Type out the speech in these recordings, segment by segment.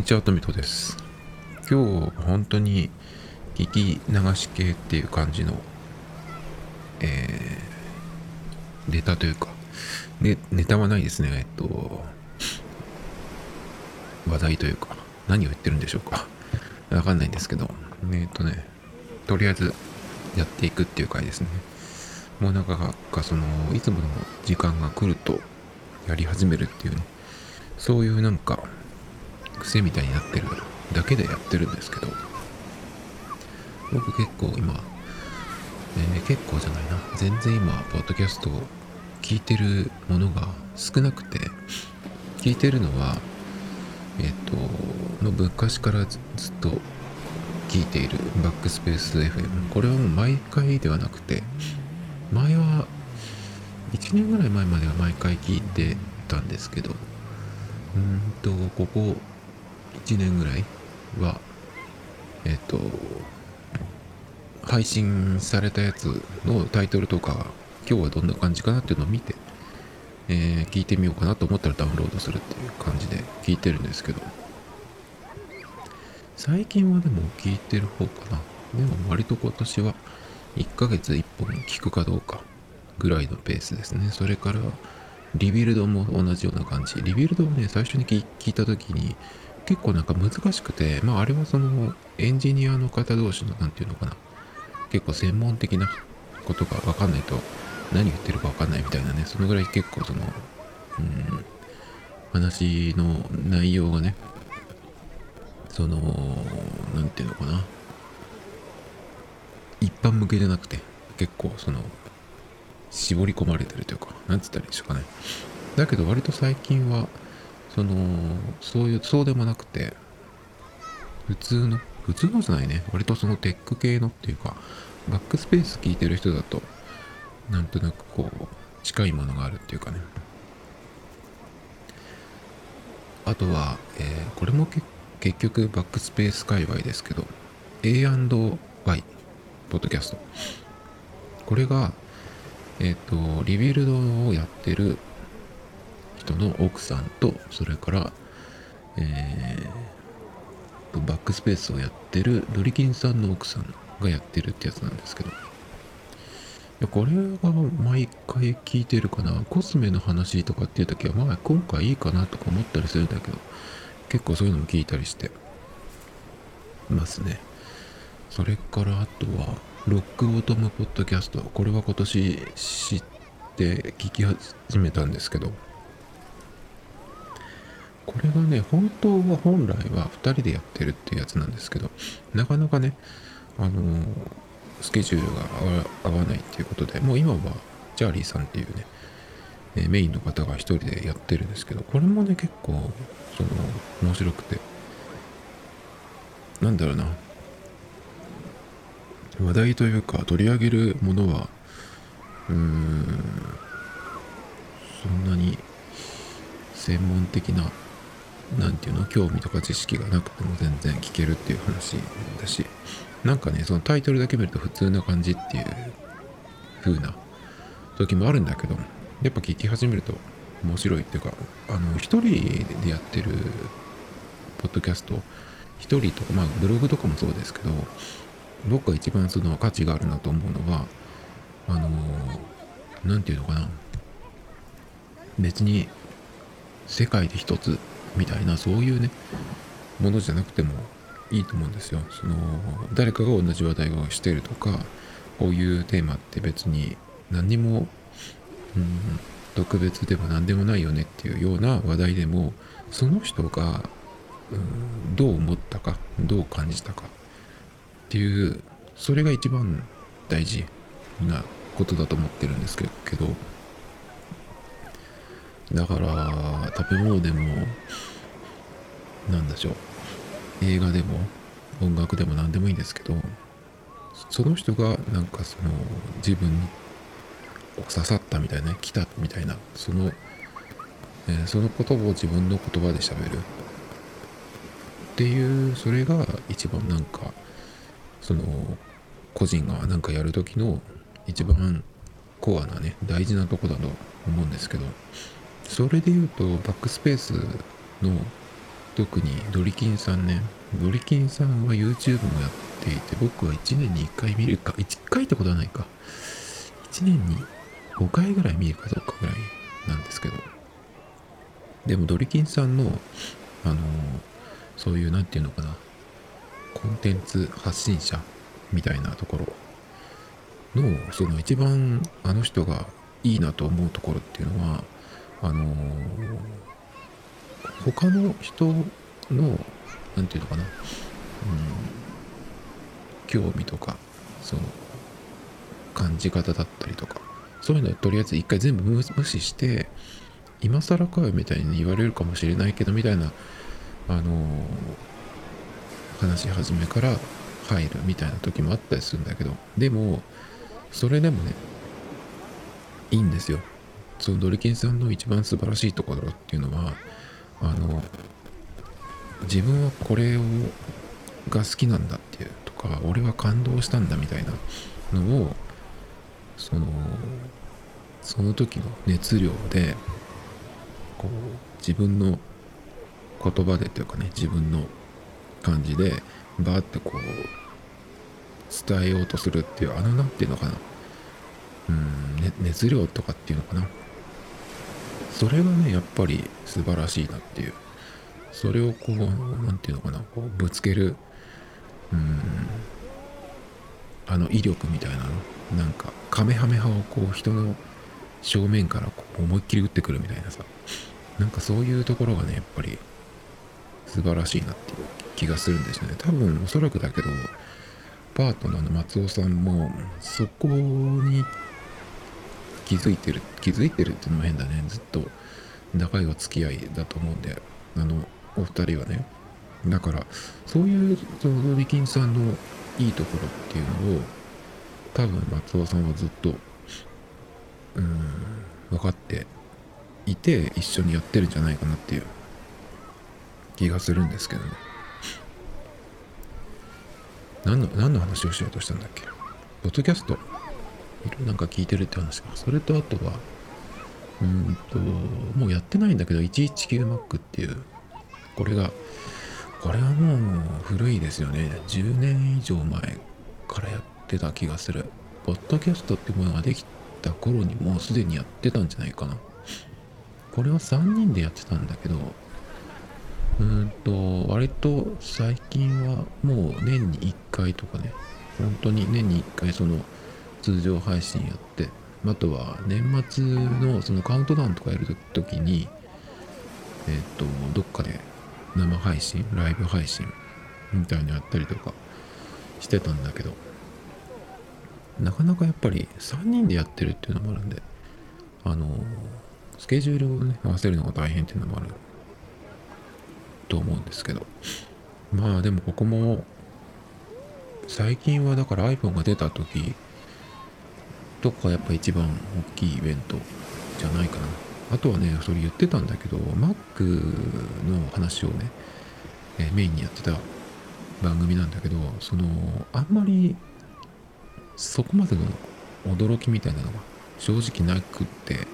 にちは、トミトです。今日、本当に聞き流し系っていう感じの、えー、ネタというか、ね、ネタはないですね。えっと、話題というか、何を言ってるんでしょうか。わかんないんですけど、えっとね、とりあえずやっていくっていう回ですね。もうなんか、その、いつもの時間が来るとやり始めるっていうね、そういうなんか、癖みたいになってるだけでやってるんですけど僕結構今、えー、結構じゃないな。全然今ポッドキャストを聞いてるものが少なくて聞いてるのはえっ、ー、との昔からずっと聞いているバックスペース FM これはもう毎回ではなくて前は1年ぐらい前までは毎回聞いてたんですけどうんとここ1年ぐらいは、えっ、と、配信されたやつのタイトルとか、今日はどんな感じかなっていうのを見て、えー、聞いてみようかなと思ったらダウンロードするっていう感じで聞いてるんですけど、最近はでも聞いてる方かな。でも割と今年は1ヶ月1本聞くかどうかぐらいのペースですね。それから、 Rebuild も同じような感じ。 Rebuild をね、最初に聞いた時に、結構なんか難しくて、まああれはそのエンジニアの方同士の何て言うのかな、結構専門的なことがわかんないと何言ってるかわかんないみたいなね、そのぐらい結構その、うん、話の内容がね、その、何て言うのかな、一般向けじゃなくて、結構その、絞り込まれてるというか、なんつったらいいでしょうかね。だけど割と最近は、そのそういうそうでもなくて普通の普通のじゃないね。割とそのテック系のっていうかバックスペース聞いてる人だとなんとなくこう近いものがあるっていうかね。あとは、えー、これも結局バックスペース界隈ですけど A&Y ポッドキャスト。これがえっ、ー、とリビルドをやってる人の奥さんとそれから、えー、バックスペースをやってるドリキンさんの奥さんがやってるってやつなんですけど。いやこれは毎回聞いてるかな。コスメの話とかっていう時はまあ今回いいかなとか思ったりするんだけど結構そういうのも聞いたりしてますね。それからあとはロックボトムポッドキャスト。これは今年知って聞き始めたんですけど。これがね、本当は本来は2人でやってるっていうやつなんですけど、なかなかね、あのー、スケジュールが合わないっていうことで、もう今はチャーリーさんっていうね、えメインの方が1人でやってるんですけど、これもね、結構、その、面白くて、なんだろうな、話題というか取り上げるものは、うーん、そんなに専門的な何て言うの興味とか知識がなくても全然聞けるっていう話だしなんかねそのタイトルだけ見ると普通な感じっていう風な時もあるんだけどやっぱ聞き始めると面白いっていうかあの一人でやってるポッドキャスト一人とかまあブログとかもそうですけど僕が一番その価値があるなと思うのはあの何て言うのかな。別に世界で一つみたいなそういうねものじゃなくてもいいと思うんですよ。その誰かが同じ話題をしてるとかこういうテーマって別に何にも、うん、特別でも何でもないよねっていうような話題でもその人が、うん、どう思ったかどう感じたかっていうそれが一番大事なことだと思ってるんですけどだから食べ物でもなんでしょう。映画でも音楽でも何でもいいんですけどその人がなんかその自分に刺さったみたいな来たみたいなその、えー、その言葉を自分の言葉で喋る。っていうそれが一番なんかその個人がなんかやる時の一番コアなね大事なとこだと思うんですけど。それで言うとバックスペースの特にドリキンさんね。ドリキンさんは YouTube もやっていて僕は1年に1回見るか1回ってことはないか。1年に5回ぐらい見るかどうかぐらいなんですけど。でもドリキンさんのあのそういう何て言うのかな。コンテンツ発信者みたいなところのその一番あの人がいいなと思うところっていうのはあの他の人の何て言うのかな、うん、興味とかその感じ方だったりとか。そういうのはとりあえず一回全部無視して今更かよみたいに言われるかもしれないけどみたいなあのー、話し始めから入るみたいな時もあったりするんだけど。でもそれでもねいいんですよ。そのドリキンさんの一番素晴らしいところっていうのはあの自分はこれをが好きなんだっていうとか俺は感動したんだみたいなのをそのその時の熱量でこう自分の言葉でというかね自分の感じでバーってこう伝えようとするっていうあの何て言うのかな。うん、ね、熱量とかっていうのかな。それがねやっぱり素晴らしいなっていう。それをこう何て言うのかなこうぶつけるうんあの威力みたいなのなんかカメハメハをこう人の正面からこう思いっきり打ってくるみたいなさなんかそういうところがねやっぱり素晴らしいなっていう気がするんですよね。多分おそらくだけどパートナーの松尾さんもそこに気づいてる気づいてるっていうのも変だね。ずっと長いお付き合いだと思うんであのお二人はね。だからそういうそのビキンさんのいいところっていうのを多分松尾さんはずっとうん分かっていて一緒にやってるんじゃないかなっていう気がするんですけどね。何の何の話をしようとしたんだっけ？ポッドキャスト。なんか聞いてるって話か。それとあとは、うんと、もうやってないんだけど、119Mac っていう、これが、これはもう古いですよね。10年以上前からやってた気がする。ポッドキャストってものができた頃にもうすでにやってたんじゃないかな。これは3人でやってたんだけど、うんと、割と最近はもう年に1回とかね、本当に年に1回その、通常配信やってあとは年末のそのカウントダウンとかやるときにえっ、ー、とどっかで生配信ライブ配信みたいにやったりとかしてたんだけどなかなかやっぱり3人でやってるっていうのもあるんであのスケジュールをね合わせるのが大変っていうのもあると思うんですけど。まあでもここも最近はだから iPhone が出た時とかやっぱ一番大きいイベントじゃないかな。あとはね、それ言ってたんだけど、Mac の話をね、え、メインにやってた番組なんだけど、その、あんまりそこまでの驚きみたいなのが正直なくって、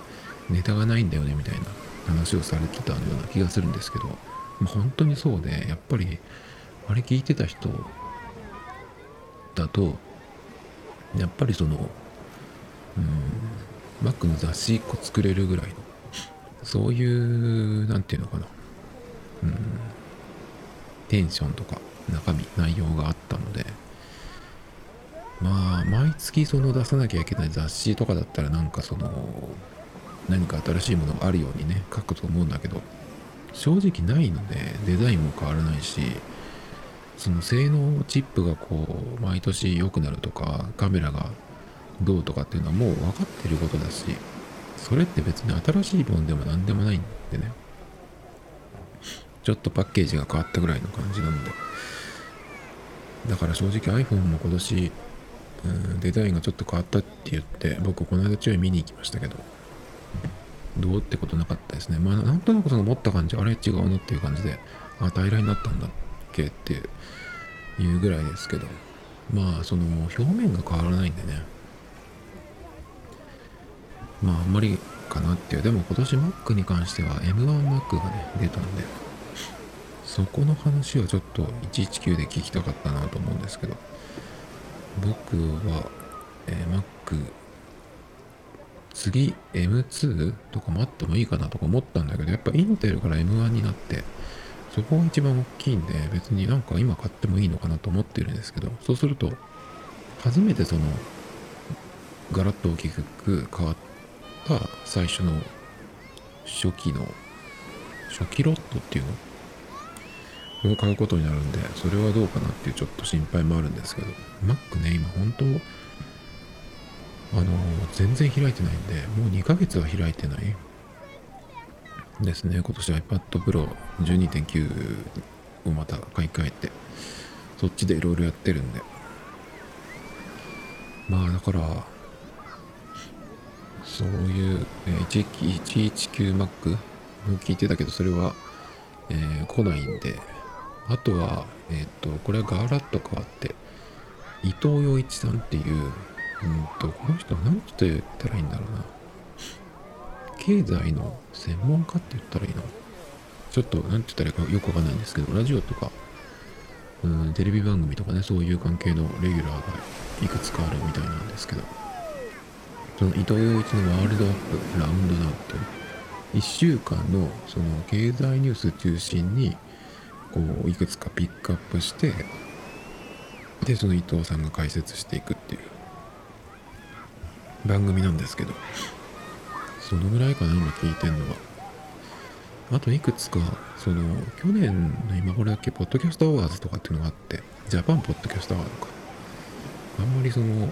ネタがないんだよねみたいな話をされてたような気がするんですけど、本当にそうで、やっぱり、あれ聞いてた人だと、やっぱりその、うん、Mac の雑誌1個作れるぐらいの。そういう何て言うのかな、うん、テンションとか中身内容があったので。まあ毎月その出さなきゃいけない雑誌とかだったらなんかその何か新しいものがあるようにね書くと思うんだけど正直ないのでデザインも変わらないしその性能チップがこう毎年良くなるとかカメラがどうとかっていうのはもう分かってることだしそれって別に新しいもんでも何でもないんでね。ちょっとパッケージが変わったぐらいの感じなんで。だから正直 iPhone も今年うんデザインがちょっと変わったって言って僕この間ちょい見に行きましたけどどうってことなかったですね。まあなんとなくその持った感じあれ違うのっていう感じであ平らになったんだっけっていうぐらいですけどまあその表面が変わらないんでね。まああんまりかなっていう。でも今年 Mac に関しては M1Mac がね、出たんで、そこの話はちょっと119で聞きたかったなと思うんですけど僕は、えー、Mac 次 M2 とかもあってもいいかなとか思ったんだけどやっぱインテルから M1 になってそこが一番大きいんで別になんか今買ってもいいのかなと思ってるんですけどそうすると初めてそのガラッと大きく変わった最初の初期の初期ロットっていうの？を買うことになるんでそれはどうかなっていうちょっと心配もあるんですけど Mac ね今本当あの全然開いてないんでもう2ヶ月は開いてないですね。今年 iPad Pro 12.9をまた買い替えてそっちでいろいろやってるんで。まあだからそういう、えー、119Mac 聞いてたけどそれは、えー、来ないんであとはえっ、とこれはガラッと変わって伊藤洋一さんっていううんとこの人は何て言ったらいいんだろうな。経済の専門家って言ったらいいの？ちょっと何て言ったらいいかよくわかんないんですけどラジオとかうんテレビ番組とかねそういう関係のレギュラーがいくつかあるみたいなんですけど。その伊藤洋一のワールドアップラウンドダウンって。1週間のその経済ニュース中心にこういくつかピックアップしてでその伊藤さんが解説していくっていう。番組なんですけど。そのぐらいかな今聞いてんのは。あといくつかその去年の今頃だっけポッドキャストアワーズとかっていうのがあってジャパンポッドキャストアワードか。あんまりそのうん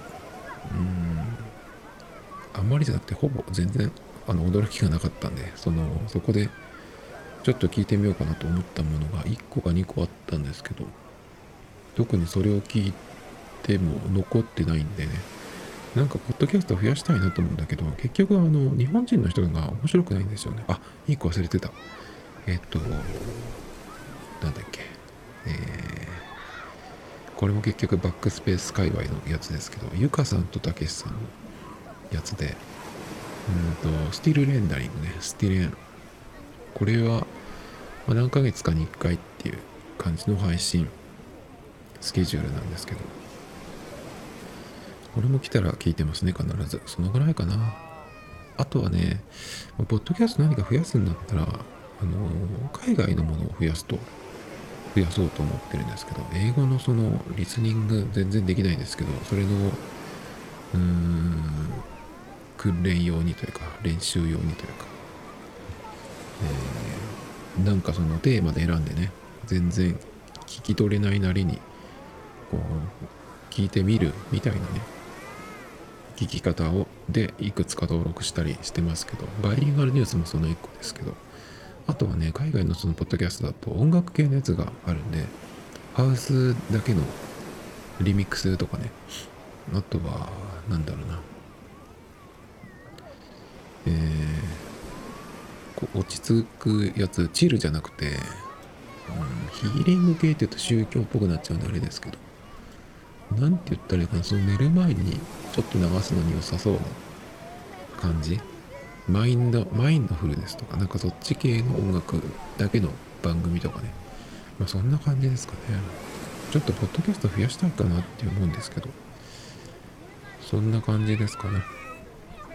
あんまりじゃなくてほぼ全然あの驚きがなかったんでそのそこでちょっと聞いてみようかなと思ったものが1個か2個あったんですけど特にそれを聞いても残ってないんでねなんか、ポッドキャスト増やしたいなと思うんだけど、結局、あの、日本人の人が面白くないんですよね。あ、いい子忘れてた。えっと、なんだっけ。えー、これも結局バックスペース界隈のやつですけど、ゆかさんとたけしさんのやつで、うんと、スティルレンダリングね、スティレン。これは、ま、何ヶ月かに1回っていう感じの配信スケジュールなんですけど、これも来たら聞いてますね、必ず。そのぐらいかな。あとはね、ポッドキャスト何か増やすんだったら、あの海外のものを増やすと、増やそうと思ってるんですけど、英語のそのリスニング全然できないんですけど、それの、うーん、訓練用にというか、練習用にというか、えー、なんかそのテーマで選んでね、全然聞き取れないなりに、こう、聞いてみるみたいなね、聞き方をでいくつか登録したりしてますけどバイリンガルニュースもその1個ですけどあとはね海外のそのポッドキャストだと音楽系のやつがあるんでハウスだけのリミックスとかねあとはなんだろうなえー、落ち着くやつチルじゃなくて、うん、ヒーリング系って言うと宗教っぽくなっちゃうんであれですけど何て言ったらいいかなその寝る前にちょっと流すのに良さそうな感じ？マインドマインドフルですとかなんかそっち系の音楽だけの番組とかね。まあそんな感じですかね。ちょっとポッドキャスト増やしたいかなって思うんですけどそんな感じですかね。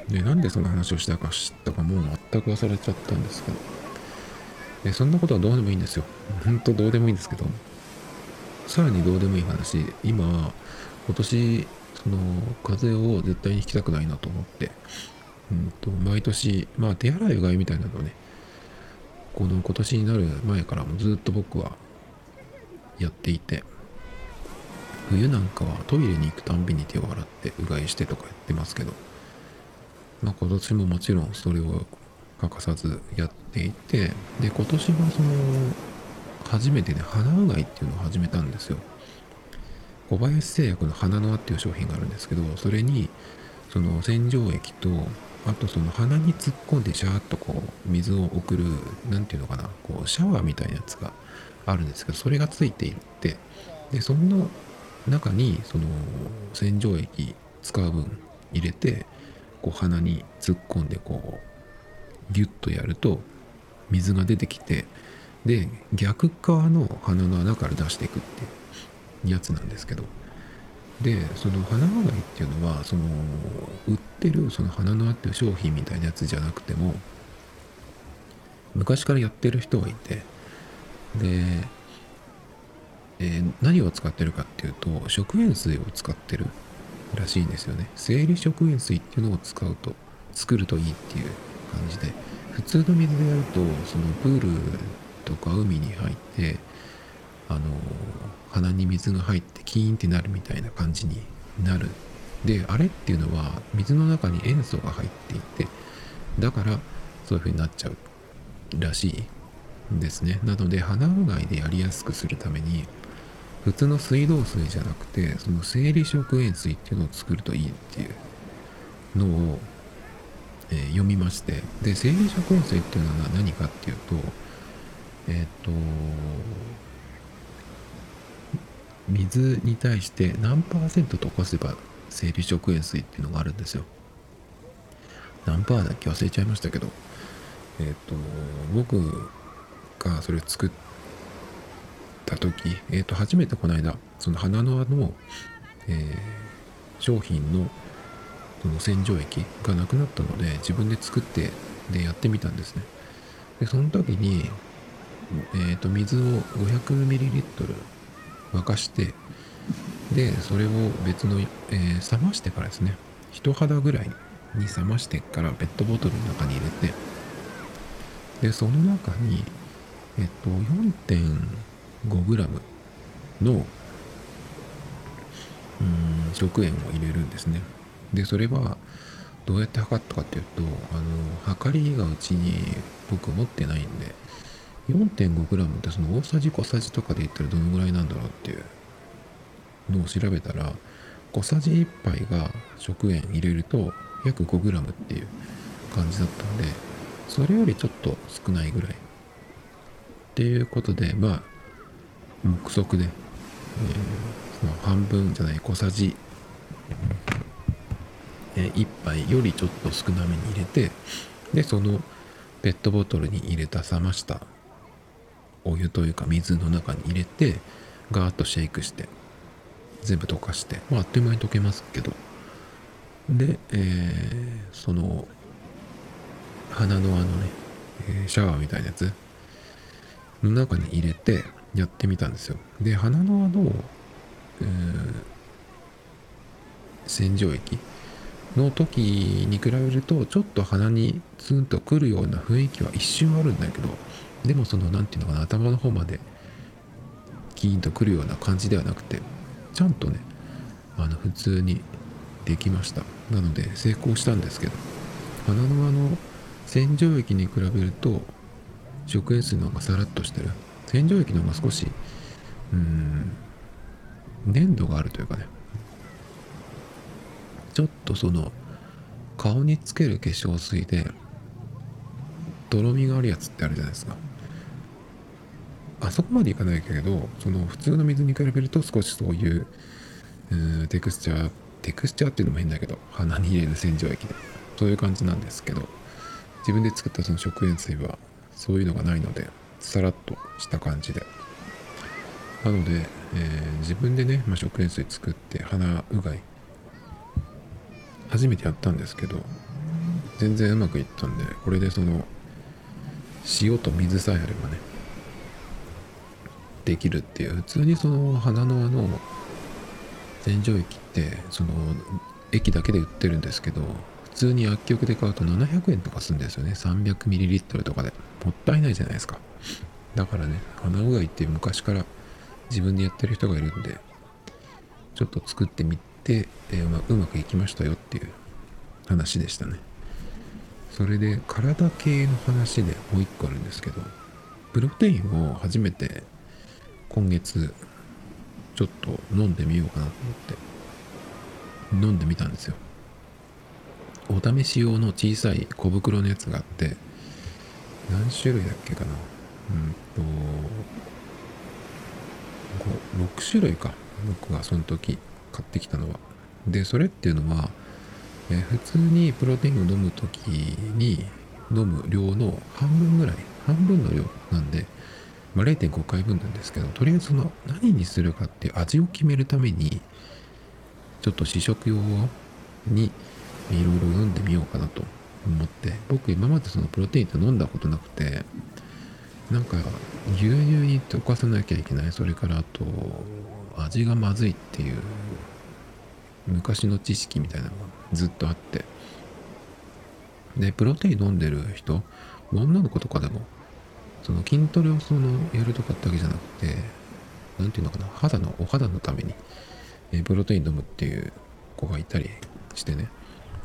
でなんでその話をしたか知ったかもう全く忘れちゃったんですけど。でそんなことはどうでもいいんですよ。本当どうでもいいんですけど。さらにどうでもいい話。今今年その風邪を絶対に引きたくないなと思って、うんと、毎年まあ手洗いうがいみたいなのをねこの今年になる前からもずっと僕はやっていて。冬なんかはトイレに行くたんびに手を洗ってうがいしてとかやってますけど。まあ今年ももちろんそれを欠かさずやっていてで今年はその初めてね、鼻うがいっていうのを始めたんですよ。小林製薬の鼻の輪っていう商品があるんですけど、それに、その洗浄液と、あとその鼻に突っ込んでシャーッとこう水を送る、何て言うのかな、こうシャワーみたいなやつがあるんですけど、それがついていって、で、その中にその洗浄液使う分入れて、こう鼻に突っ込んでこうギュッとやると水が出てきてで逆側の鼻の穴から出していくっていうやつなんですけど。でその鼻うがいっていうのはその売ってるその鼻のあってる商品みたいなやつじゃなくても昔からやってる人がいてで、えー何を使ってるかっていうと食塩水を使ってるらしいんですよね。生理食塩水っていうのを使うと作るといいっていう感じで普通の水でやるとそのプールとか海に入ってあの鼻に水が入ってキーンってなるみたいな感じになる。であれっていうのは水の中に塩素が入っていてだからそういう風になっちゃうらしいんですね。なので鼻うがいでやりやすくするために普通の水道水じゃなくてその生理食塩水っていうのを作るといいっていうのを、えー読みまして。で生理食塩水っていうのは何かっていうとえっ、と水に対して何パーセント溶かせば生理食塩水っていうのがあるんですよ。何パーだっけ？忘れちゃいましたけど。えっ、と僕がそれを作ってた時、えっと初めてこの間その鼻の穴の、えー商品のその洗浄液がなくなったので自分で作ってでやってみたんですね。でその時に、えっと水を 500ml 沸かしてでそれを別の、えー冷ましてからですね人肌ぐらいに冷ましてからペットボトルの中に入れてでその中にえっと 5g のうん食塩を入れるんですね。でそれはどうやって測ったかっていうとあの測りがうちに僕持ってないんで 4.5g ってその大さじ小さじとかで言ったらどのぐらいなんだろうっていうのを調べたら小さじ1杯が食塩入れると約 5g っていう感じだったんでそれよりちょっと少ないぐらい。っていうことでまあ目測で、えーその半分じゃない小さじ、え1杯よりちょっと少なめに入れてでそのペットボトルに入れた冷ました。お湯というか水の中に入れてガーッとシェイクして全部溶かして、まあ、あっという間に溶けますけど。で、えーその鼻のあのね、えーシャワーみたいなやつの中に入れてやってみたんですよ。で鼻のあの、えー洗浄液の時に比べるとちょっと鼻にツンとくるような雰囲気は一瞬あるんだけどでもその何て言うのかな頭の方までキーンとくるような感じではなくてちゃんとねあの普通にできました。なので成功したんですけど鼻のあの洗浄液に比べると食塩水の方がさらっとしてる。洗浄液の方が少しうん粘度があるというかね。ちょっとその顔につける化粧水でとろみがあるやつってあるじゃないですか。あそこまでいかないけどその普通の水に比べると少しそういううテクスチャーテクスチャーっていうのも変だけど鼻に入れる洗浄液でそういう感じなんですけど自分で作ったその食塩水はそういうのがないのでさらっとした感じで。なので、えー自分でね、まあ、食塩水作って鼻うがい初めてやったんですけど全然うまくいったんでこれでその塩と水さえあればねできるっていう。普通にその鼻のあの洗浄液ってその液だけで売ってるんですけど普通に薬局で買うと700円とかするんですよね。300ml とかで。もったいないじゃないですか。だからね鼻うがいって昔から自分でやってる人がいるんでちょっと作ってみて、えーうまうまくいきましたよっていう話でしたね。それで体系の話でもう一個あるんですけどプロテインを初めて今月ちょっと飲んでみようかなと思って飲んでみたんですよ。お試し用の小さい小袋のやつがあって何種類だっけかな？うんと6種類か。僕がその時買ってきたのは。でそれっていうのは、え普通にプロテインを飲む時に飲む量の半分ぐらい。半分の量なんでまあ、0.5回分なんですけどとりあえずその何にするかっていう味を決めるためにちょっと試食用にいろいろ飲んでみようかなと。思って僕今までそのプロテインって飲んだことなくてなんか牛乳に溶かさなきゃいけない。それからあと味がまずいっていう昔の知識みたいなのがずっとあって。でプロテイン飲んでる人女の子とかでもその筋トレをそのやるとかだけじゃなくて何て言うのかな肌のお肌のために、えプロテイン飲むっていう子がいたりしてね。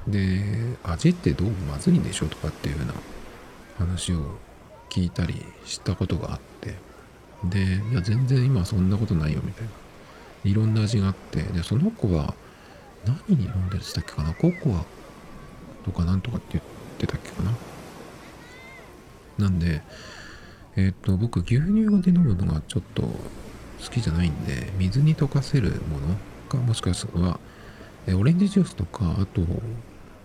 で味ってどうまずいんでしょとかっていうような話を聞いたりしたことがあってでいや全然今そんなことないよみたいな。いろんな味があってでその子は何に飲んでたっけかな？ココアとかなんとかって言ってたっけかな？なんでえっ、と僕牛乳で飲むのがちょっと好きじゃないんで水に溶かせるものかもしかしたらオレンジジュースとかあと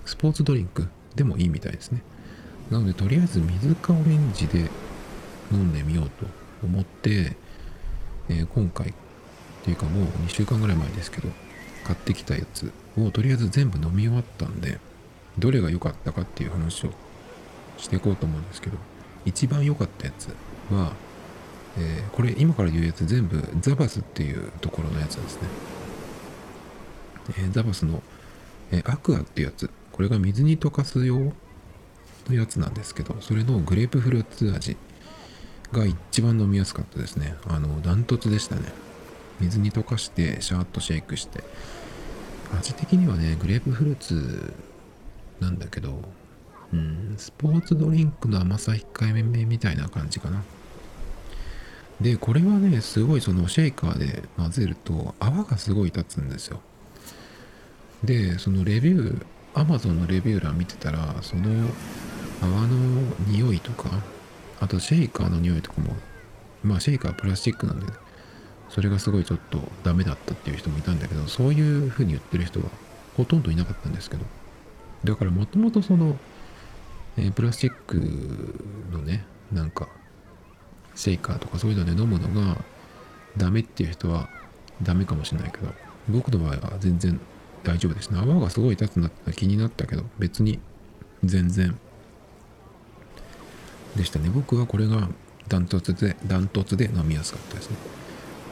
スポーツドリンクでもいいみたいですね。なのでとりあえず水かオレンジで飲んでみようと思って、えー、今回っていうかもう2週間ぐらい前ですけど買ってきたやつをとりあえず全部飲み終わったんでどれが良かったかっていう話をしていこうと思うんですけど一番良かったやつは、えー、これ今から言うやつ全部ザバスっていうところのやつですね、えー、ザバスの、えー、アクアっていうやつ。これが水に溶かす用のやつなんですけどそれのグレープフルーツ味が一番飲みやすかったですねあのダントツでしたね水に溶かしてシャーッとシェイクして味的にはねグレープフルーツなんだけどうん、スポーツドリンクの甘さ控えめみたいな感じかな。で、これはね、すごいそのシェイカーで混ぜると泡がすごい立つんですよ。で、そのレビュー、Amazon のレビュー欄見てたら、その泡の匂いとか、あとシェイカーの匂いとかも、まあシェイカーはプラスチックなんで、それがすごいちょっとダメだったっていう人もいたんだけど、そういう風に言ってる人はほとんどいなかったんですけど、だからもともとそのえー、プラスチックのねなんかシェイカーとかそういうので飲むのがダメっていう人はダメかもしれないけど僕の場合は全然大丈夫です。ね泡がすごい立つなって気になったけど別に全然。でしたね。僕はこれがダントツでダントツで飲みやすかったですね。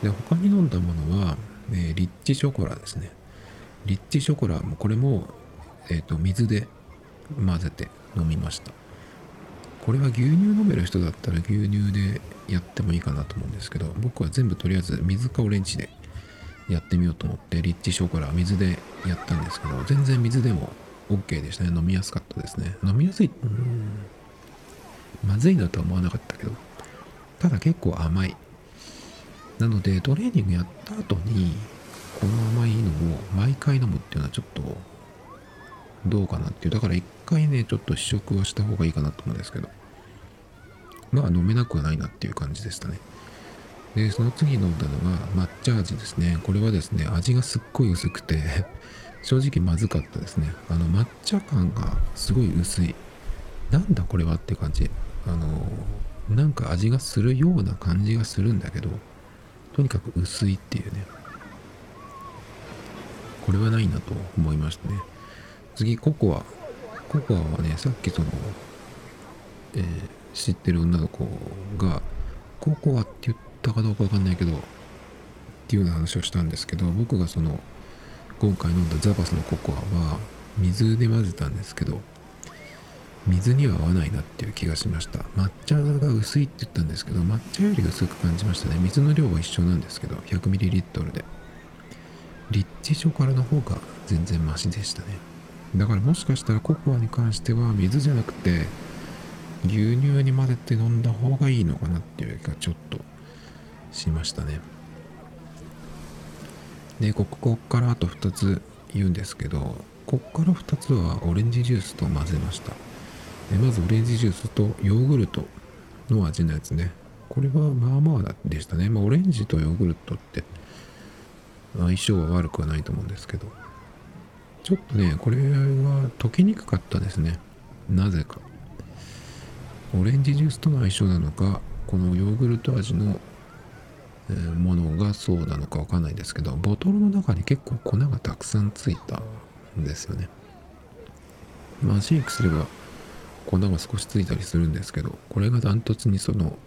で他に飲んだものは、えー、リッチショコラですね。リッチショコラもこれも、えーと水で混ぜて飲みました。これは牛乳飲める人だったら牛乳でやってもいいかなと思うんですけど僕は全部とりあえず水かオレンジでやってみようと思ってリッチショコラ水でやったんですけど全然水でも OK でしたね。飲みやすかったですね。飲みやすいうん。まずいなとは思わなかったけどただ結構甘い。なのでトレーニングやった後にこの甘いのを毎回飲むっていうのはちょっとどうかなっていう。だから一回ねちょっと試食はした方がいいかなと思うんですけど。まあ飲めなくはないなっていう感じでしたね。でその次飲んだのが抹茶味ですね。これはですね味がすっごい薄くて 正直まずかったですね。あの抹茶感がすごい薄い。なんだこれはって感じ。あのなんか味がするような感じがするんだけどとにかく薄いっていうね。これはないなと思いましたね。次ココア。ココアはねさっきその、えー、知ってる女の子がココアって言ったかどうかわかんないけどっていうような話をしたんですけど僕がその今回飲んだザバスのココアは水で混ぜたんですけど水には合わないなっていう気がしました。抹茶が薄いって言ったんですけど抹茶より薄く感じましたね。水の量は一緒なんですけど 100ml でリッチショコラの方が全然マシでしたね。だからもしかしたらココアに関しては水じゃなくて牛乳に混ぜて飲んだ方がいいのかなっていう気がちょっとしましたね。で、ここからあと2つ言うんですけど、ここから2つはオレンジジュースと混ぜました。でまずオレンジジュースとヨーグルトの味のやつね。これはまあまあでしたね。まあオレンジとヨーグルトって相性は悪くはないと思うんですけど。ちょっとね、これは溶けにくかったですね。なぜか。オレンジジュースとの相性なのか、このヨーグルト味のものがそうなのかわかんないですけどボトルの中に結構粉がたくさんついたんですよね。まあシェイクすれば粉が少しついたりするんですけどこれがダントツにその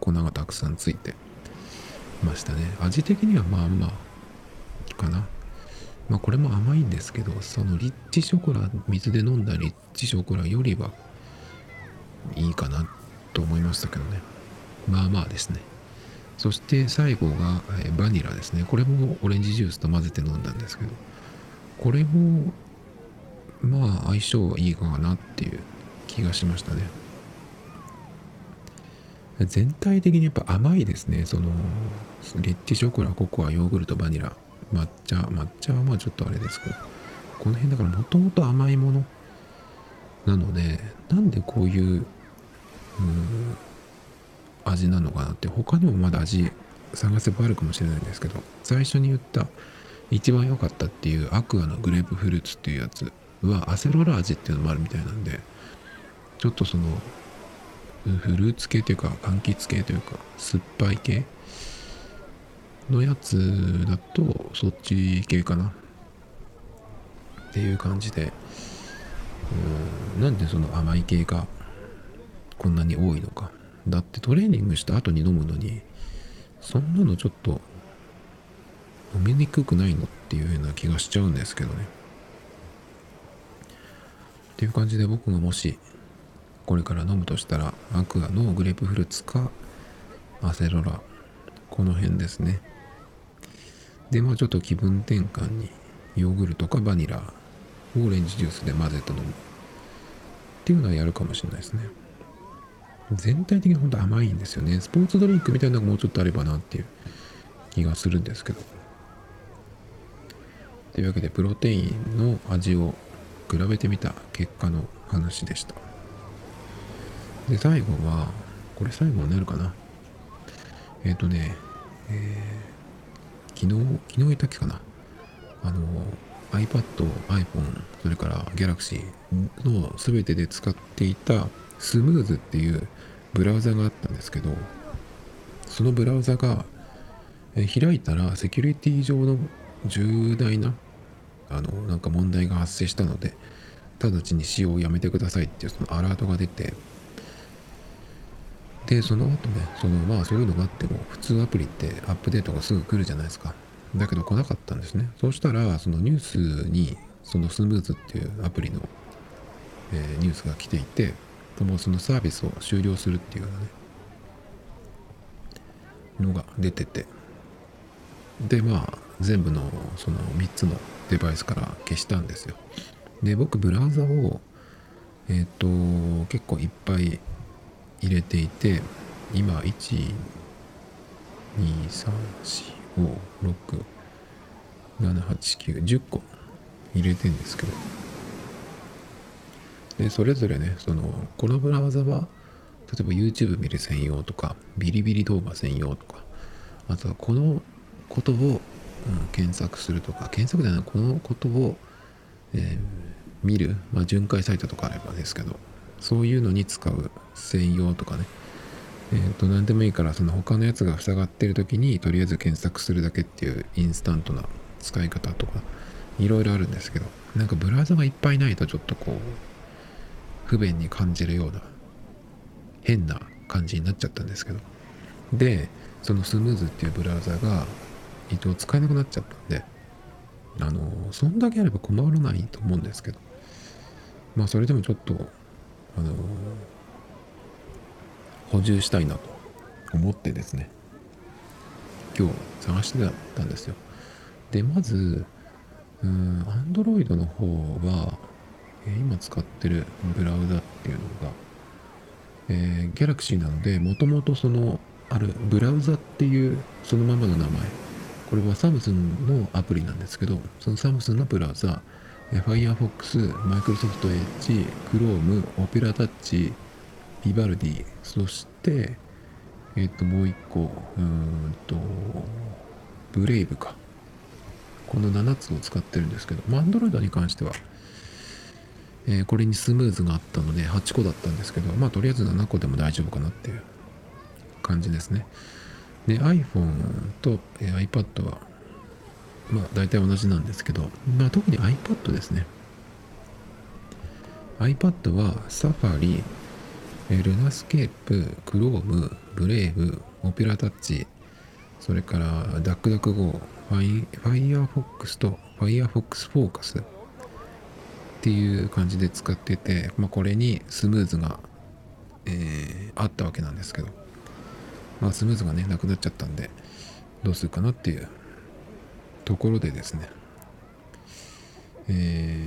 粉がたくさんついてましたね。味的にはまあまあかな。まあこれも甘いんですけどそのリッチショコラ水で飲んだリッチショコラよりはいいかなと思いましたけどね。まあまあですね。そして最後が、えバニラですね。これもオレンジジュースと混ぜて飲んだんですけどこれもまあ相性はいいかなっていう気がしましたね。全体的にやっぱ甘いですね。そのリッチショコラココアヨーグルトバニラ。抹茶抹茶はまあちょっとあれですけどこの辺だからもともと甘いものなのでなんでこういううん味なのかなって。他にもまだ味探せばあるかもしれないんですけど最初に言った一番良かったっていうアクアのグレープフルーツっていうやつはアセロラ味っていうのもあるみたいなんでちょっとそのフルーツ系というか柑橘系というか酸っぱい系のやつだとそっち系かな。っていう感じでうんなんでその甘い系がこんなに多いのか。だってトレーニングした後に飲むのにそんなのちょっと飲みにくくないのっていうような気がしちゃうんですけどね。っていう感じで僕がもしこれから飲むとしたらアクアのグレープフルーツかアセロラこの辺ですね。でまあちょっと気分転換にヨーグルトかバニラをオレンジジュースで混ぜて飲む。っていうのはやるかもしれないですね。全体的に本当甘いんですよね。スポーツドリンクみたいなのがもうちょっとあればなっていう気がするんですけど。というわけでプロテインの味を比べてみた結果の話でした。で最後はこれ最後になるかな。えっ、ー、とね、えー、昨日昨日言ったっけかな。あの iPad、iPhone、それから Galaxy の全てで使っていたスムーズっていうブラウザがあったんですけどそのブラウザが開いたらセキュリティ上の重大なあのなんか問題が発生したので直ちに使用をやめてくださいっていうそのアラートが出てでその後ねそのまあそういうのがあっても普通アプリってアップデートがすぐ来るじゃないですか。だけど来なかったんですね。そうしたらそのニュースにそのスムーズっていうアプリの、えー、ニュースが来ていてともそのサービスを終了するっていうようなねのが出てて。でまあ全部のその3つのデバイスから消したんですよ。で僕ブラウザをえっ、ー、と結構いっぱい入れていて今1 2 3 4 5 6 7 8 9 10個入れてんですけど。でそれぞれねそのこのブラウザは例えば YouTube 見る専用とかビリビリ動画専用とかあとはこのことを、うん、検索するとか検索ではないこのことを、えー、見る、まあ、巡回サイトとかあればですけどそういうのに使う専用とかね。えっ、ー、と何でもいいからその他のやつが塞がってる時にとりあえず検索するだけっていうインスタントな使い方とかいろいろあるんですけどなんかブラウザがいっぱいないとちょっとこう不便に感じるような変な感じになっちゃったんですけど。でそのスムーズっていうブラウザが一応使えなくなっちゃったんであのそんだけあれば困らないと思うんですけど。まあそれでもちょっとあの補充したいなと思ってですね。今日探してたんですよ。でまずうん Android の方は今使ってるブラウザっていうのが、えー、Galaxy なのでもともとそのあるブラウザっていうそのままの名前。これはサムスンのアプリなんですけどそのサムスンのブラウザ Firefox、Microsoft Edge、Chrome、Opera Touch、Vivaldi そしてえっ、ー、ともう一個うーんとブレイブか。この7つを使ってるんですけど、Android に関してはえー、これにスムーズがあったので8個だったんですけどまあとりあえず7個でも大丈夫かなっていう感じですね。で iPhone と、え iPad はまあ大体同じなんですけど、まあ、特に iPad ですね。iPad は Safari、ルナスケープ、Chrome、Brave、Opera Touch、それから DuckDuckGo、Firefox と Firefox Focus っていう感じで使ってて、まあ、これにスムーズが、えー、あったわけなんですけど、まあ、スムーズがねなくなっちゃったんでどうするかなっていうところでですね、え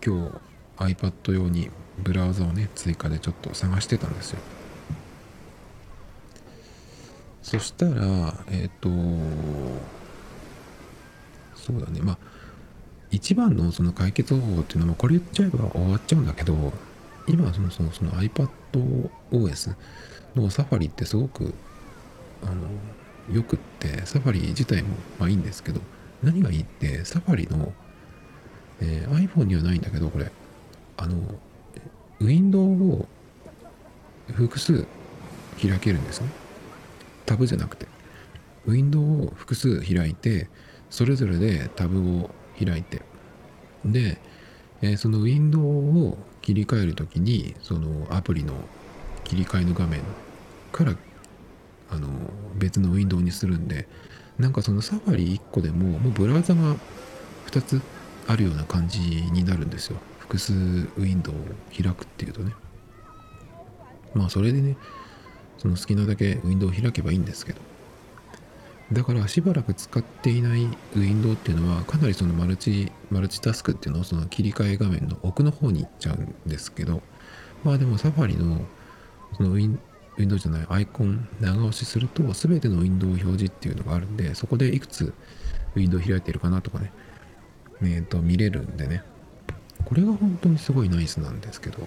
ー、今日 iPad 用にブラウザをね追加でちょっと探してたんですよ。そしたらえっ、ー、とそうだねまあ一番のその解決方法っていうのもこれ言っちゃえば終わっちゃうんだけど今そのそのその iPadOS のサファリってすごくあのよくってサファリ自体もまあいいんですけど何がいいってサファリの、えー、iPhone にはないんだけどこれ。あのウィンドウを複数開けるんですね。タブじゃなくて。ウィンドウを複数開いてそれぞれでタブを開いて。で、えー、そのウィンドウを切り替える時にそのアプリの切り替えの画面からあの別のウィンドウにするんでなんかそのサファリ1個でももうブラウザが2つあるような感じになるんですよ。複数ウィンドウを開くっていうとね。まあそれでねその好きなだけウィンドウを開けばいいんですけど。だからしばらく使っていないウィンドウっていうのはかなりそのマルチマルチタスクっていうのをその切り替え画面の奥の方に行っちゃうんですけどまあでもサファリのそのウィンウィンドウじゃないアイコン長押しすると全てのウィンドウ表示っていうのがあるんでそこでいくつウィンドウ開いてるかなとかねえー、と見れるんでね。これが本当にすごいナイスなんですけど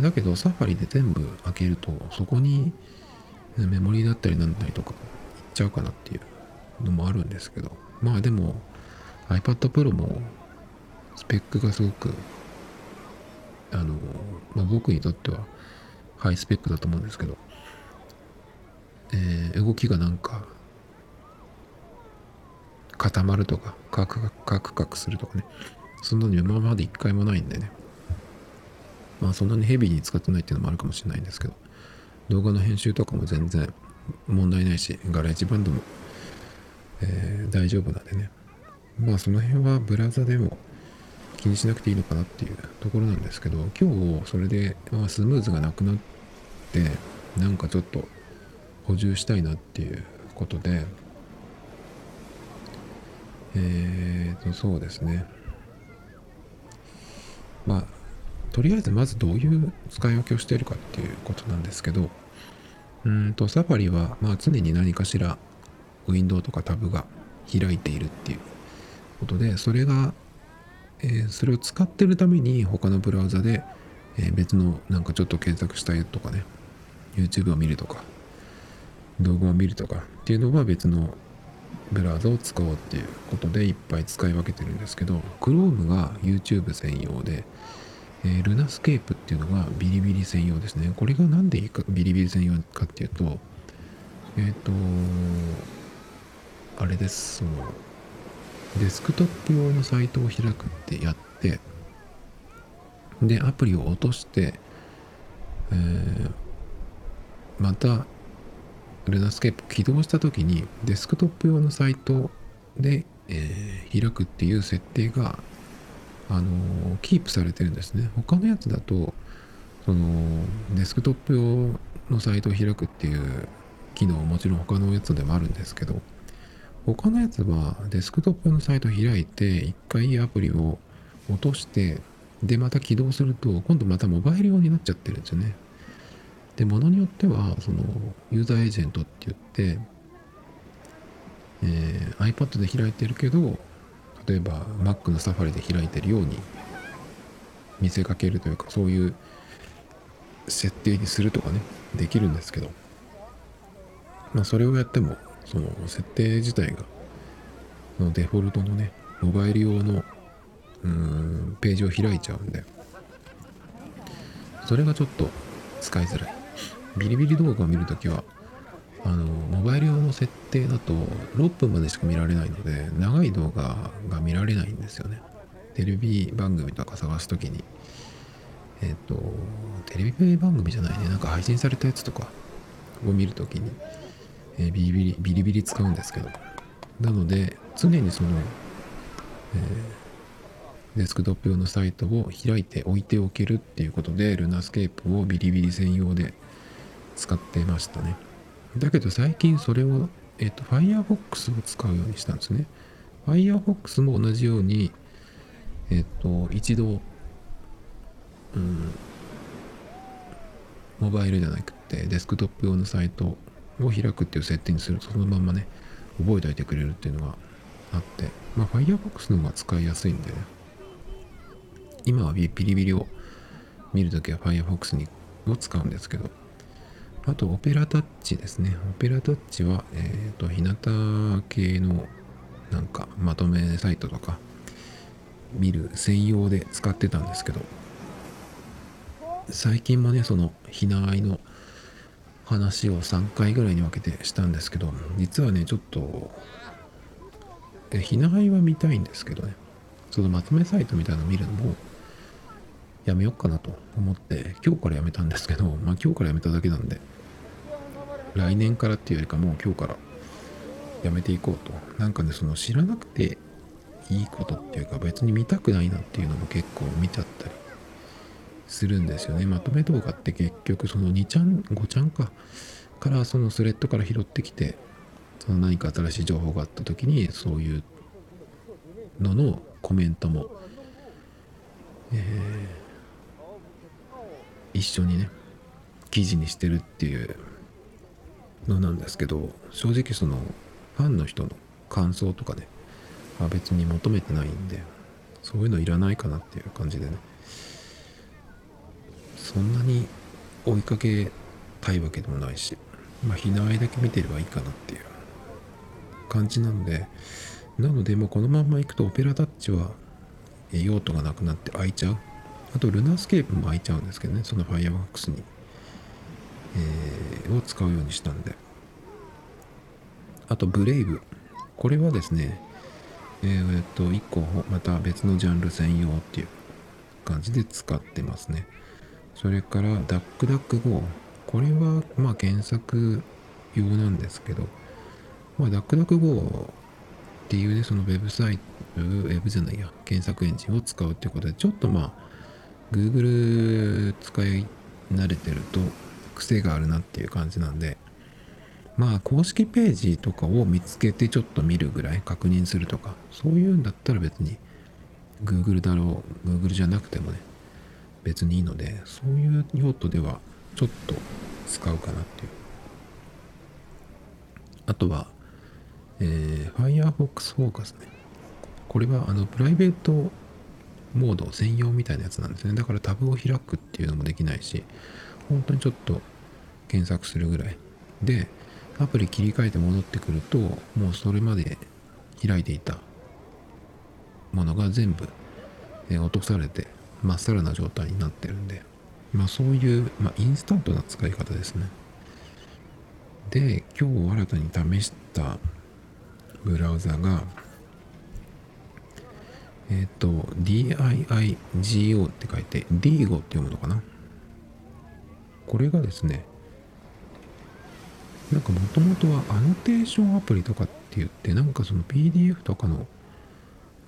だけどサファリで全部開けるとそこにメモリーだったりなんだりとかちゃうかなっていうのもあるんですけど。まあでも iPad Pro もスペックがすごくあの、まあ、僕にとってはハイスペックだと思うんですけど、えー、動きがなんか固まるとかカクカクカクするとかね。そんなに今まで一回もないんでね。まあそんなにヘビーに使ってないっていうのもあるかもしれないんですけど。動画の編集とかも全然問題ないし、 GarageBand も、えー、大丈夫なんでね。まあその辺はブラウザでも気にしなくていいのかなっていうところなんですけど、今日それで、まあ、 Smooz がなくなって、なんかちょっと補充したいなっていうことで、えーと、そうですね。まあ、とりあえずまずどういう使い分けをしているかっていうことなんですけど、うんと、サファリは、まあ、常に何かしら、ウィンドウとかタブが開いているっていうことで、それが、えー、それを使ってるために、他のブラウザで、えー、別のなんかちょっと検索したいとかね、YouTube を見るとか、動画を見るとかっていうのは別のブラウザを使おうっていうことでいっぱい使い分けてるんですけど、Chrome が YouTube 専用で、えー、 Lunascape っていうのが bilibili 専用ですね。これが何でいいか bilibili 専用かっていうと、えっ、ー、と、あれです、その、デスクトップ用のサイトを開くってやって、で、アプリを落として、えー、また、 Lunascape 起動した時にデスクトップ用のサイトで、えー、開くっていう設定があのキープされてるんですね。他のやつだとそのデスクトップ用のサイトを開くっていう機能もちろん他のやつでもあるんですけど他のやつはデスクトップ用のサイトを開いて一回アプリを落としてでまた起動すると今度またモバイル用になっちゃってるんですよね。でものによってはそのユーザーエージェントって言って、えー、iPad で開いてるけど例えば Mac のサファリで開いてるように見せかけるというかそういう設定にするとかねできるんですけどまあそれをやってもその設定自体がのデフォルトのねモバイル用のうんページを開いちゃうんでそれがちょっと使いづらい。ビリビリ動画を見るときはあのモバイル用の設定だと6分までしか見られないので長い動画が見られないんですよね。テレビ番組とか探すときに。えっ、とテレビ番組じゃないね。なんか配信されたやつとかを見るときに、えービリビリビリビリ使うんですけど。なので常にその、えーデスクトップ用のサイトを開いて置いておけるっていうことでルナスケープをビリビリ専用で使ってましたね。だけど最近それを、えっと Firefox を使うようにしたんですね。Firefox も同じようにえっと一度うんモバイルじゃなくてデスクトップ用のサイトを開くっていう設定にするとそのまんまね覚えておいてくれるっていうのがあってまあ Firefox の方が使いやすいんでね。今はビリビリを見るときは Firefox にを使うんですけど。あとオペラタッチですね。オペラタッチはえっ、と日向系のなんかまとめサイトとか見る専用で使ってたんですけど最近もねそのひなあいの話を3回ぐらいに分けてしたんですけど実はねちょっとひなあいは見たいんですけどね。そのまとめサイトみたいなの見るのもやめようかなと思って今日からやめたんですけど まあ今日からやめただけなんで来年からっていうよりかもう今日からやめていこうと。なんかねその知らなくていいことっていうか別に見たくないなっていうのも結構見ちゃったりするんですよね。まとめ動画って結局その2ちゃん5ちゃんかからそのスレッドから拾ってきてその何か新しい情報があった時にそういうののコメントも、えー一緒にね記事にしてるっていうのなんですけど正直そのファンの人の感想とかねは別に求めてないんでそういうのいらないかなっていう感じでねそんなに追いかけたいわけでもないしまあ日の間だけ見てればいいかなっていう感じなのでなのでもうこのまんまいくとオペラタッチは用途がなくなって開いちゃう。あと Lunascape も開いちゃうんですけどね。その Firefox に、えーを使うようにしたんで。あと Brave。これはですねえーっと1個また別のジャンル専用っていう感じで使ってますね。それからダックダック GO これはまあ検索用なんですけど。まあダックダック GO っていうねそのウェブサイトウェブじゃないや。検索エンジンを使うっていうことでちょっとまあ Google 使い慣れてると癖があるなっていう感じなんでまあ公式ページとかを見つけてちょっと見るぐらい確認するとかそういうんだったら別に Google だろう Google じゃなくてもね別にいいのでそういう用途ではちょっと使うかなっていう。あとは、えー Firefox Focus ね。これはあのプライベートモード専用みたいなやつなんですね。だからタブを開くっていうのもできないし本当にちょっと検索するぐらい。でアプリ切り替えて戻ってくるともうそれまで開いていたものが全部、え落とされてまっさらな状態になってるんで。まあそういう、まあ、インスタントな使い方ですね。で今日新たに試したブラウザがえっ、と DIIGO って書いて DIGO って読むのかな？これがですねなんかもともとはアノテーションアプリとかって言ってなんかその PDF とかの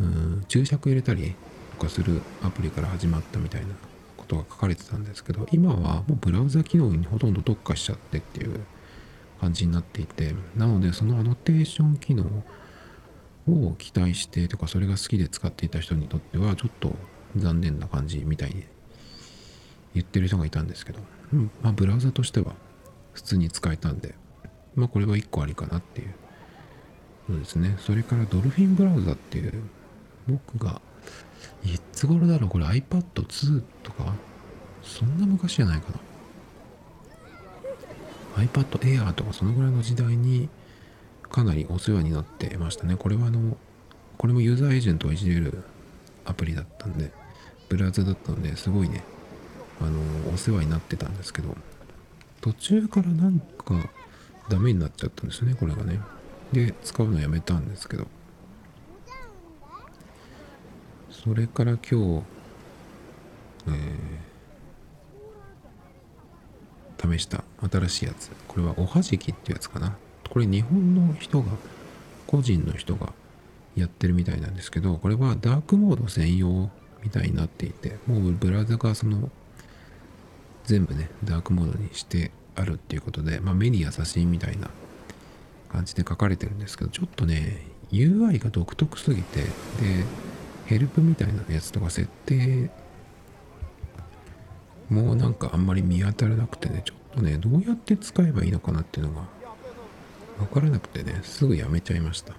うん注釈入れたりとかするアプリから始まったみたいなことが書かれてたんですけど今はもうブラウザ機能にほとんど特化しちゃってっていう感じになっていてなのでそのアノテーション機能をを期待してとかそれが好きで使っていた人にとってはちょっと残念な感じみたいに言ってる人がいたんですけど、うんまあブラウザとしては普通に使えたんでまあこれは1個ありかなっていうそうですね。それからドルフィンブラウザっていう僕がいつ頃だろうこれ iPad2 とかそんな昔じゃないかな。iPad Air とかそのぐらいの時代にかなりお世話になってましたね。これはあのこれもユーザーエージェントをいじれるアプリだったんでブラウザだったのですごいねあのお世話になってたんですけど途中からなんかダメになっちゃったんですねこれがね。で使うのやめたんですけど。それから今日、えー、試した新しいやつ。これはおはじきってやつかな。これ日本の人が個人の人がやってるみたいなんですけどこれはダークモード専用みたいになっていてもうブラウザがその全部ねダークモードにしてあるっていうことで、まあ、目に優しいみたいな感じで書かれてるんですけどちょっとね UI が独特すぎてでヘルプみたいなやつとか設定もうなんかあんまり見当たらなくてねちょっとねどうやって使えばいいのかなっていうのが分からなくてねすぐやめちゃいました。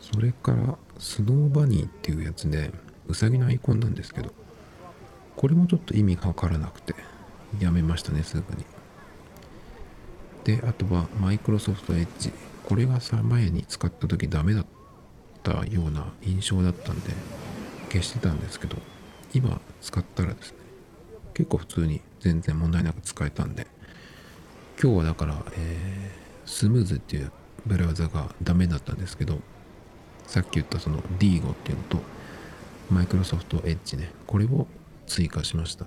それからスノーバニーっていうやつでうさぎのアイコンなんですけどこれもちょっと意味がわからなくてやめましたねすぐに。であとはマイクロソフトエッジ。これがさ前に使った時ダメだったような印象だったんで消してたんですけど今使ったらですね結構普通に全然問題なく使えたんで今日はだから、えー、スムーズっていうブラウザがダメだったんですけどさっき言ったその D5 っていうのとマイクロソフトエッジねこれを追加しました。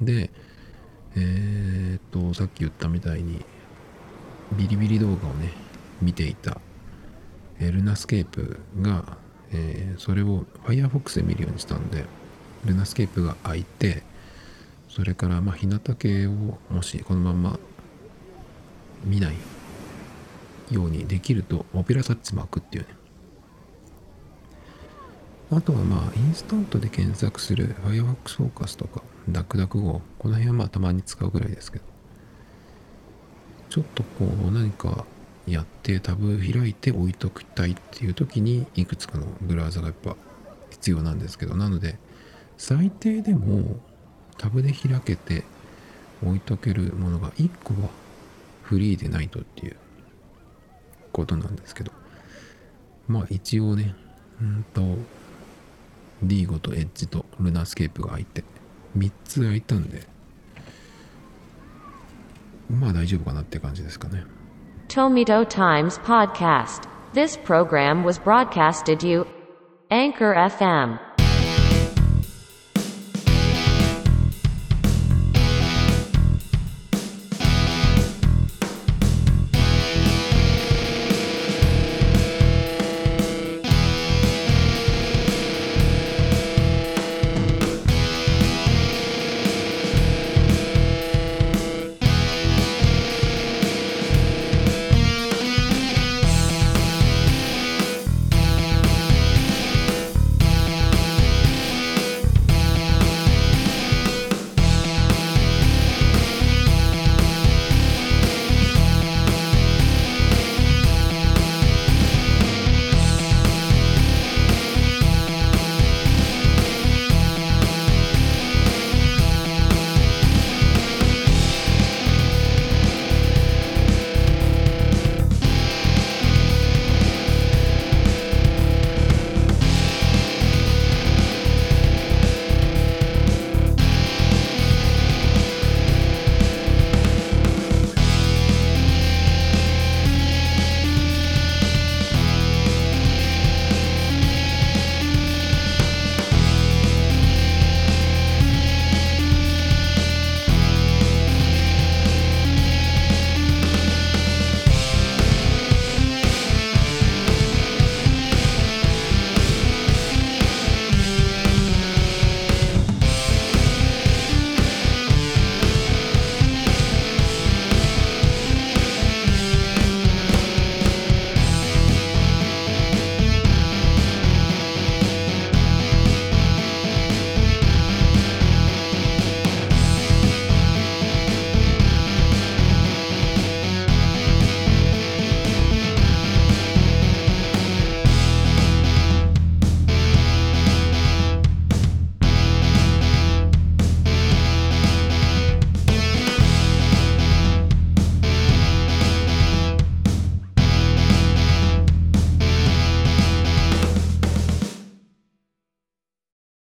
でえー、っとさっき言ったみたいにビリビリ動画をね見ていたえルナスケープが、えー、それを Firefox で見るようにしたんでルナスケープが開いてそれからまあ日向系をもしこのまま見ないようにできるとオペラタッチ巻くっていうね。あとはまあインスタントで検索する Firefox Focus とか DuckDuckGo この辺はまあたまに使うぐらいですけど。ちょっとこう何かやってタブ開いて置いときたいっていう時にいくつかのブラウザがやっぱ必要なんですけど。なので最低でもタブで開けて置いとけるものが1個はフリーでないとっていうことなんですけど。まあ一応ねうんと D5 とエッジとルナースケープが開いて3つ開いたんでまあ大丈夫かなって感じですかね。Tomito Times Podcast. This program was broadcasted you Anchor FM